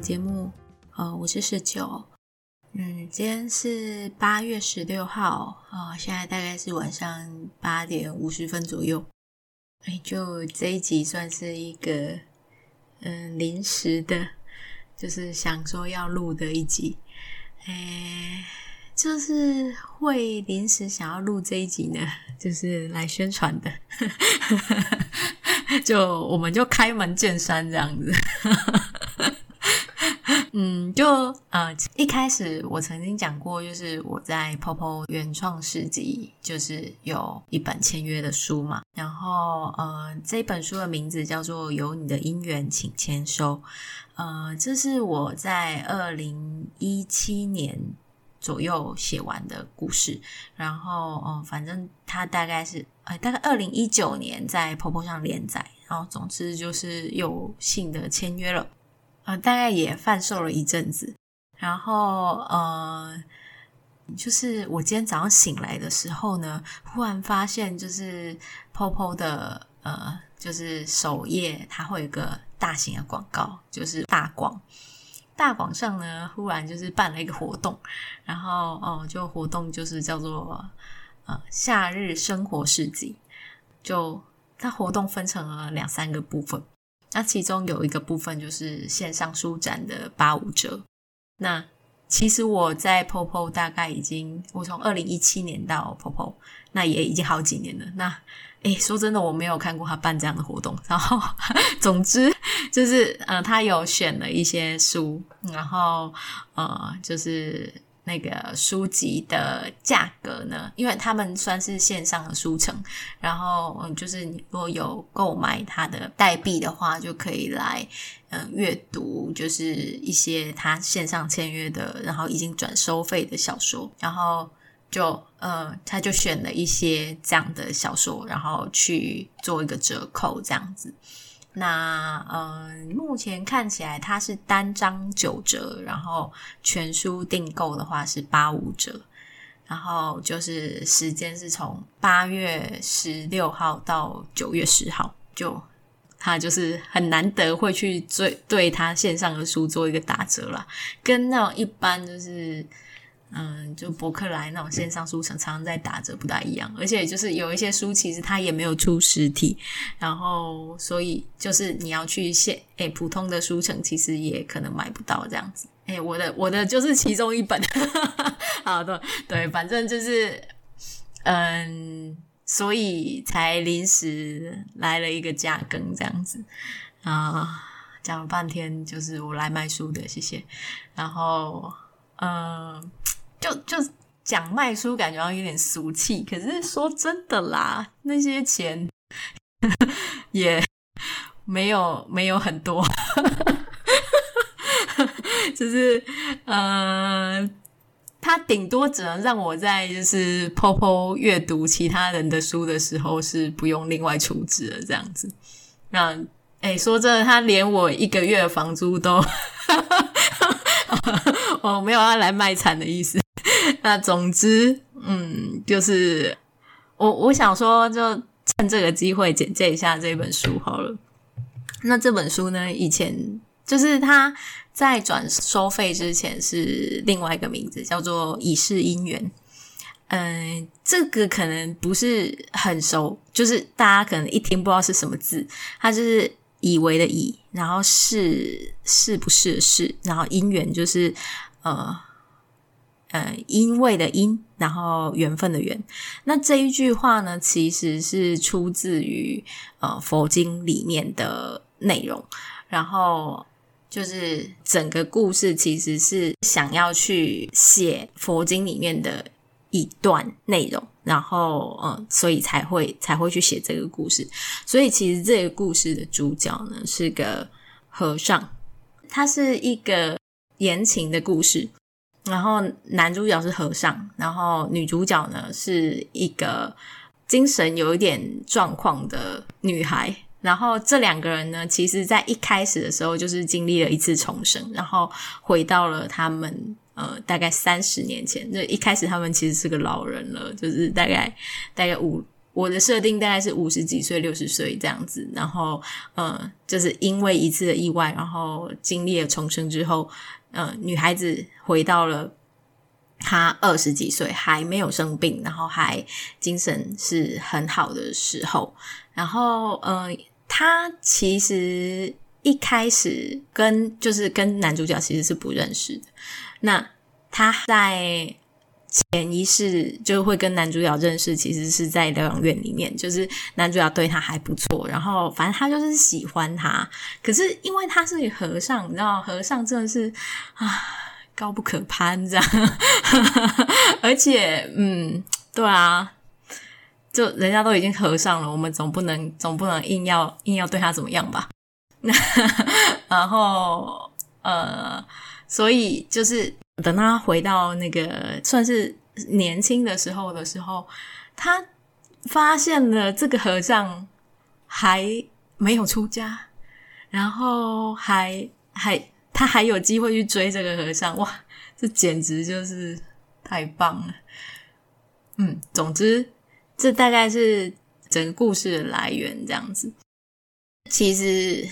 节目。呃，我是十九。嗯，今天是八月十六号，呃，现在大概是晚上八点五十分左右。哎，就这一集算是一个嗯临时的，就是想说要录的一集。哎，就是会临时想要录这一集呢，就是来宣传的。就我们就开门见山这样子，嗯，就呃一开始我曾经讲过，就是我在 POPO 原创市集，就是有一本签约的书嘛，然后呃这本书的名字叫做《有你的姻缘请签收》，呃，这是我在二零一七年。左右写完的故事，然后嗯，反正他大概是呃，大概二零一九年在 POPO 上连载，然后总之就是有幸的签约了，呃，大概也贩售了一阵子，然后呃，就是我今天早上醒来的时候呢，忽然发现就是 POPO 的呃，就是首页它会有一个大型的广告，就是大广。大广上呢，忽然就是办了一个活动，然后哦，就活动就是叫做呃夏日生活市集，就它活动分成了两三个部分，那其中有一个部分就是线上书展的八五折。那其实我在 POPO 大概已经，我从二零一七年到 POPO，那也已经好几年了。那诶，说真的，我没有看过他办这样的活动。然后，总之就是，呃，他有选了一些书，然后，呃，就是那个书籍的价格呢，因为他们算是线上的书城，然后，嗯，就是你如果有购买他的代币的话，就可以来，嗯、阅读，就是一些他线上签约的，然后已经转收费的小说，然后。就呃，他就选了一些这样的小说，然后去做一个折扣这样子。那呃，目前看起来它是单张九折，然后全书订购的话是八五折。然后就是时间是从八月十六号到九月十号，就他就是很难得会去对对他线上的书做一个打折啦，跟那种一般就是。嗯，就博客来那种线上书城常常在打折，不大一样。而且就是有一些书，其实它也没有出实体，然后所以就是你要去线诶、普通的书城，其实也可能买不到这样子。诶、我的我的就是其中一本，好的，对，反正就是嗯，所以才临时来了一个加更这样子啊，讲了半天就是我来卖书的，谢谢。然后嗯。就就讲卖书，感觉好像有点俗气。可是说真的啦，那些钱 也没有没有很多，就是呃，他顶多只能让我在就是 POPO 阅读其他人的书的时候是不用另外储值的这样子。那哎，说真的，他连我一个月的房租都，我没有要来卖惨的意思。那总之，嗯，就是我我想说，就趁这个机会简介一下这本书好了。那这本书呢，以前就是它在转收费之前是另外一个名字，叫做《以是姻缘》。嗯，这个可能不是很熟，就是大家可能一听不知道是什么字，它就是以为的以，然后是是不是的是，然后姻缘就是呃。呃，因为的因，然后缘分的缘。那这一句话呢，其实是出自于呃佛经里面的内容。然后就是整个故事其实是想要去写佛经里面的一段内容，然后嗯、所以才会才会去写这个故事。所以其实这个故事的主角呢是个和尚，他是一个言情的故事。然后男主角是和尚，然后女主角呢是一个精神有一点状况的女孩。然后这两个人呢，其实在一开始的时候就是经历了一次重生，然后回到了他们呃大概三十年前。那一开始他们其实是个老人了，就是大概大概五我的设定大概是五十几岁、六十岁这样子，然后呃，就是因为一次的意外，然后经历了重生之后，嗯，女孩子回到了她二十几岁还没有生病，然后还精神是很好的时候，然后呃，她其实一开始跟就是跟男主角其实是不认识的，那她在。潜意识就会跟男主角认识，其实是在疗养院里面，就是男主角对他还不错，然后反正他就是喜欢他，可是因为他是和尚，你知道，和尚真的是啊高不可攀这样，而且嗯，对啊，就人家都已经和尚了，我们总不能总不能硬要硬要对他怎么样吧？然后呃，所以就是。等他回到那个算是年轻的时候的时候，他发现了这个和尚还没有出家，然后还还他还有机会去追这个和尚，哇，这简直就是太棒了！嗯，总之这大概是整个故事的来源这样子。其实，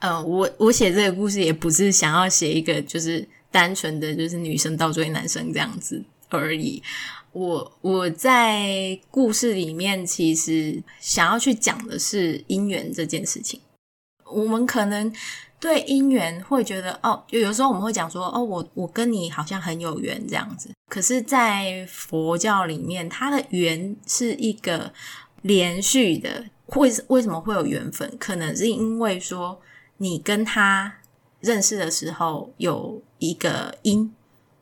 呃，我我写这个故事也不是想要写一个就是。单纯的就是女生倒追男生这样子而已。我我在故事里面其实想要去讲的是姻缘这件事情。我们可能对姻缘会觉得哦，有有时候我们会讲说哦，我我跟你好像很有缘这样子。可是，在佛教里面，它的缘是一个连续的。为为什么会有缘分？可能是因为说你跟他。认识的时候有一个因，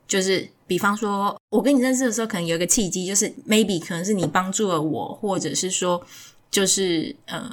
就是比方说，我跟你认识的时候，可能有一个契机，就是 maybe 可能是你帮助了我，或者是说，就是呃，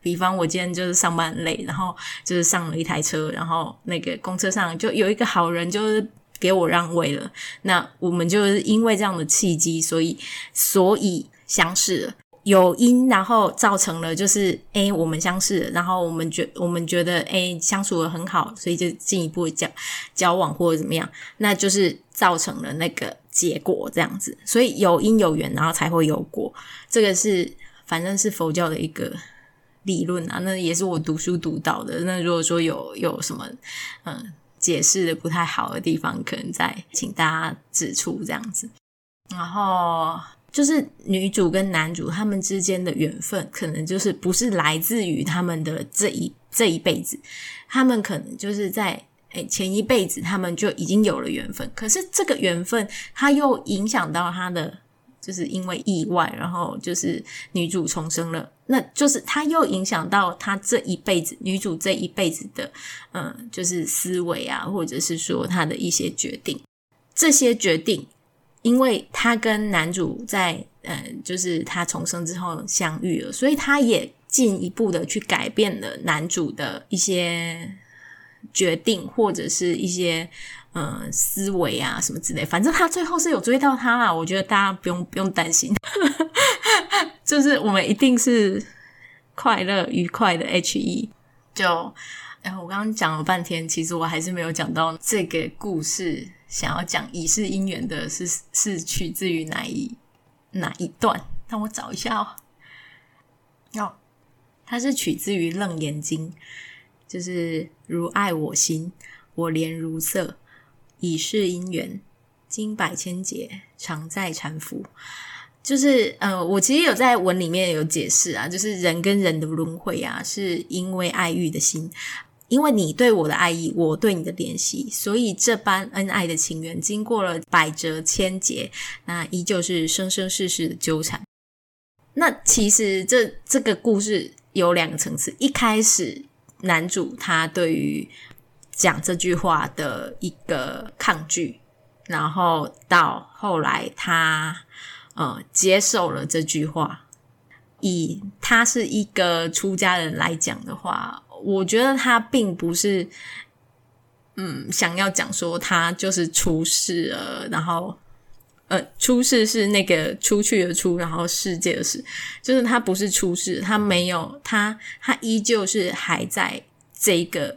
比方我今天就是上班累，然后就是上了一台车，然后那个公车上就有一个好人，就是给我让位了，那我们就是因为这样的契机，所以所以相识了。有因，然后造成了就是，诶，我们相识，然后我们觉我们觉得，诶，相处得很好，所以就进一步交交往或者怎么样，那就是造成了那个结果这样子。所以有因有缘，然后才会有果。这个是反正是佛教的一个理论啊，那也是我读书读到的。那如果说有有什么嗯解释的不太好的地方，可能再请大家指出这样子。然后。就是女主跟男主他们之间的缘分，可能就是不是来自于他们的这一这一辈子，他们可能就是在诶前一辈子他们就已经有了缘分，可是这个缘分他又影响到他的，就是因为意外，然后就是女主重生了，那就是他又影响到他这一辈子，女主这一辈子的，嗯，就是思维啊，或者是说他的一些决定，这些决定。因为他跟男主在嗯，就是他重生之后相遇了，所以他也进一步的去改变了男主的一些决定，或者是一些嗯思维啊什么之类。反正他最后是有追到他啦，我觉得大家不用不用担心，就是我们一定是快乐愉快的 HE。就哎，我刚刚讲了半天，其实我还是没有讲到这个故事。想要讲以是姻缘的是是取自于哪一哪一段？让我找一下哦。哦，它是取自于《楞严经》，就是如爱我心，我怜如色，以是因缘，经百千劫，常在缠缚。就是呃，我其实有在文里面有解释啊，就是人跟人的轮回啊，是因为爱欲的心。因为你对我的爱意，我对你的怜惜，所以这般恩爱的情缘，经过了百折千劫，那依旧是生生世世的纠缠。那其实这这个故事有两个层次，一开始男主他对于讲这句话的一个抗拒，然后到后来他呃接受了这句话，以他是一个出家人来讲的话。我觉得他并不是，嗯，想要讲说他就是出世了，然后，呃，出世是那个出去的出，然后世界的世，就是他不是出世，他没有他，他依旧是还在这个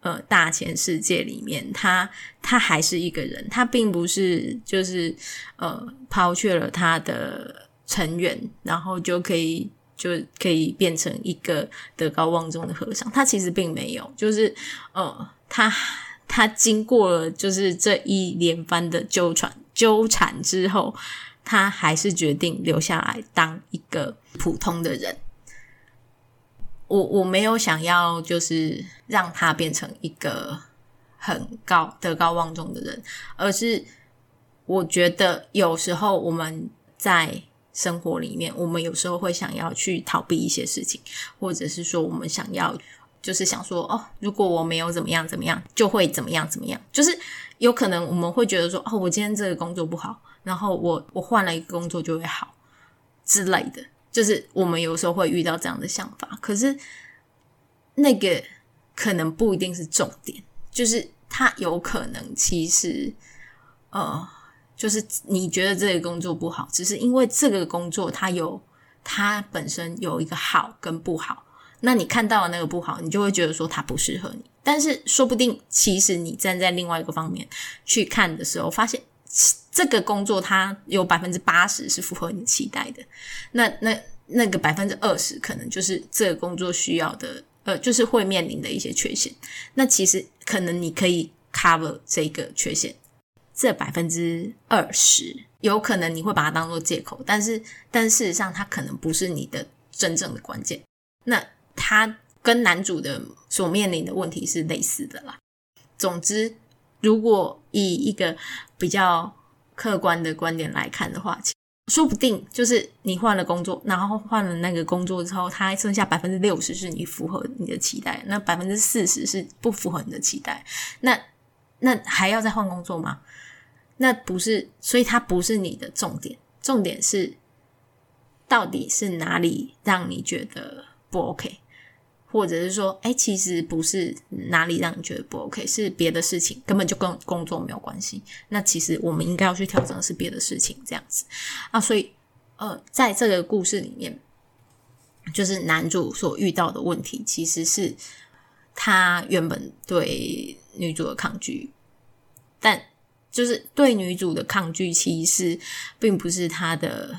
呃大千世界里面，他他还是一个人，他并不是就是呃抛却了他的成员，然后就可以就可以变成一个德高望重的和尚。他其实并没有，就是呃，他他经过了就是这一连番的纠缠纠缠之后，他还是决定留下来当一个普通的人。我我没有想要就是让他变成一个很高德高望重的人，而是我觉得有时候我们在生活里面，我们有时候会想要去逃避一些事情，或者是说我们想要就是想说哦，如果我没有怎么样怎么样，就会怎么样怎么样，就是有可能我们会觉得说哦，我今天这个工作不好，然后我我换了一个工作就会好之类的。就是我们有时候会遇到这样的想法，可是那个可能不一定是重点，就是它有可能其实，呃，就是你觉得这个工作不好，只是因为这个工作它有它本身有一个好跟不好，那你看到的那个不好，你就会觉得说它不适合你，但是说不定其实你站在另外一个方面去看的时候，发现。这个工作它有百分之八十是符合你期待的，那那那个百分之二十可能就是这个工作需要的，呃，就是会面临的一些缺陷。那其实可能你可以 cover 这个缺陷，这百分之二十有可能你会把它当做借口，但是但事实上它可能不是你的真正的关键。那它跟男主的所面临的问题是类似的啦。总之。如果以一个比较客观的观点来看的话，说不定就是你换了工作，然后换了那个工作之后，它剩下百分之六十是你符合你的期待，那百分之四十是不符合你的期待。那那还要再换工作吗？那不是，所以它不是你的重点，重点是到底是哪里让你觉得不 OK。或者是说，哎，其实不是哪里让你觉得不 OK，是别的事情，根本就跟工作没有关系。那其实我们应该要去调整的是别的事情，这样子啊。所以，呃，在这个故事里面，就是男主所遇到的问题，其实是他原本对女主的抗拒，但就是对女主的抗拒，其实并不是她的，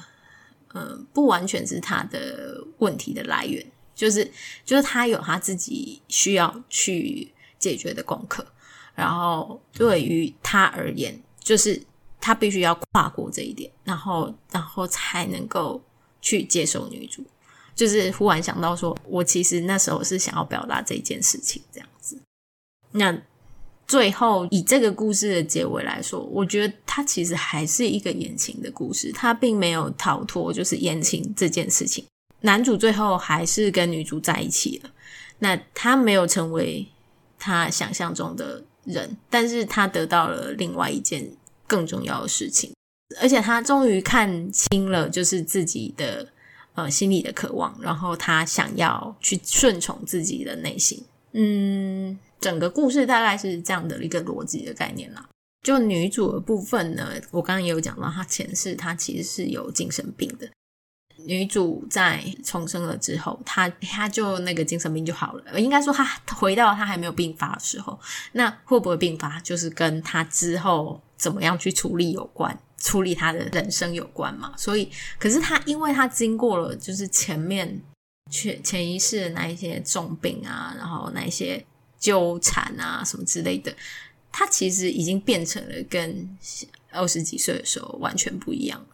呃，不完全是她的问题的来源。就是，就是她有她自己需要去解决的功课，然后对于她而言，就是她必须要跨过这一点，然后，然后才能够去接受女主。就是忽然想到说，我其实那时候是想要表达这件事情，这样子。那最后以这个故事的结尾来说，我觉得它其实还是一个言情的故事，它并没有逃脱就是言情这件事情。男主最后还是跟女主在一起了，那他没有成为他想象中的人，但是他得到了另外一件更重要的事情，而且他终于看清了，就是自己的呃心里的渴望，然后他想要去顺从自己的内心。嗯，整个故事大概是这样的一个逻辑的概念啦。就女主的部分呢，我刚刚也有讲到，她前世她其实是有精神病的。女主在重生了之后，她她就那个精神病就好了。应该说，她回到她还没有病发的时候，那会不会病发，就是跟她之后怎么样去处理有关，处理她的人生有关嘛。所以，可是她因为她经过了就是前面前前一世的那一些重病啊，然后那一些纠缠啊什么之类的，她其实已经变成了跟二十几岁的时候完全不一样了。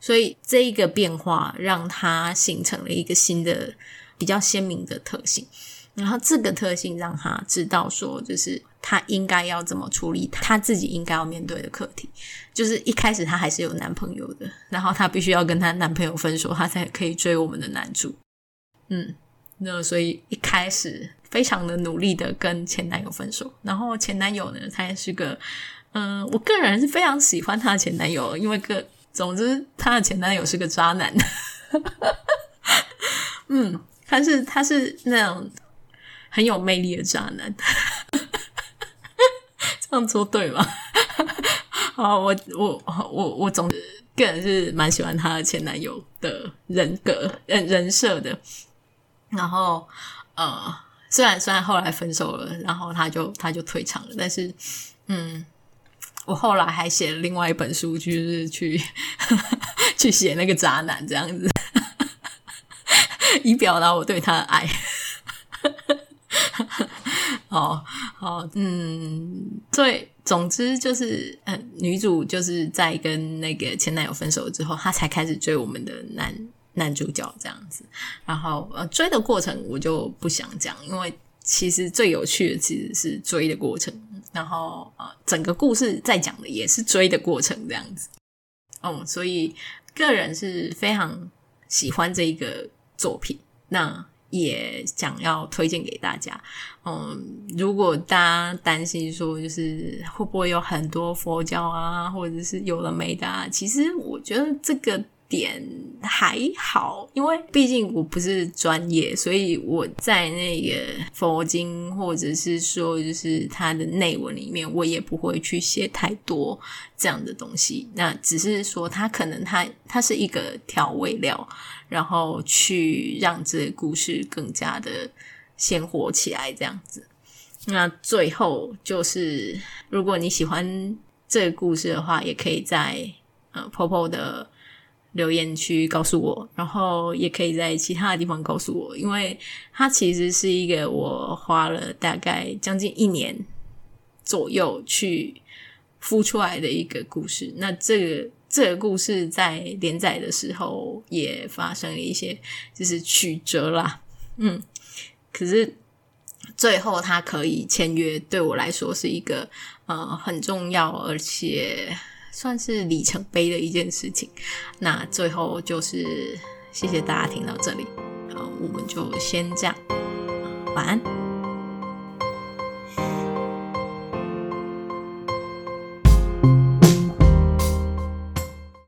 所以这一个变化让他形成了一个新的、比较鲜明的特性，然后这个特性让他知道说，就是他应该要怎么处理他自己应该要面对的课题。就是一开始他还是有男朋友的，然后他必须要跟他男朋友分手，他才可以追我们的男主。嗯，那所以一开始非常的努力的跟前男友分手，然后前男友呢，他也是个，嗯、我个人是非常喜欢他的前男友，因为个。总之，她的前男友是个渣男。嗯，他是他是那种很有魅力的渣男。这样说对吗？好，我我我我总个人是蛮喜欢他的前男友的人格人人设的。然后呃，虽然虽然后来分手了，然后他就他就退场了，但是嗯。我后来还写了另外一本书，就是去 去写那个渣男这样子，以表达我对他的爱。哦好，嗯，对，总之就是，呃，女主就是在跟那个前男友分手之后，她才开始追我们的男男主角这样子。然后，呃，追的过程我就不想讲，因为其实最有趣的其实是追的过程。然后，呃，整个故事在讲的也是追的过程这样子。哦，所以个人是非常喜欢这一个作品。那。也想要推荐给大家，嗯，如果大家担心说就是会不会有很多佛教啊，或者是有了没的啊，其实我觉得这个。点还好，因为毕竟我不是专业，所以我在那个佛经或者是说就是它的内文里面，我也不会去写太多这样的东西。那只是说它可能它它是一个调味料，然后去让这个故事更加的鲜活起来这样子。那最后就是，如果你喜欢这个故事的话，也可以在呃 Popo 的。留言区告诉我，然后也可以在其他的地方告诉我，因为它其实是一个我花了大概将近一年左右去孵出来的一个故事。那这个这个故事在连载的时候也发生了一些就是曲折啦，嗯，可是最后它可以签约，对我来说是一个呃很重要而且。算是里程碑的一件事情。那最后就是谢谢大家听到这里，好，我们就先这样，晚安。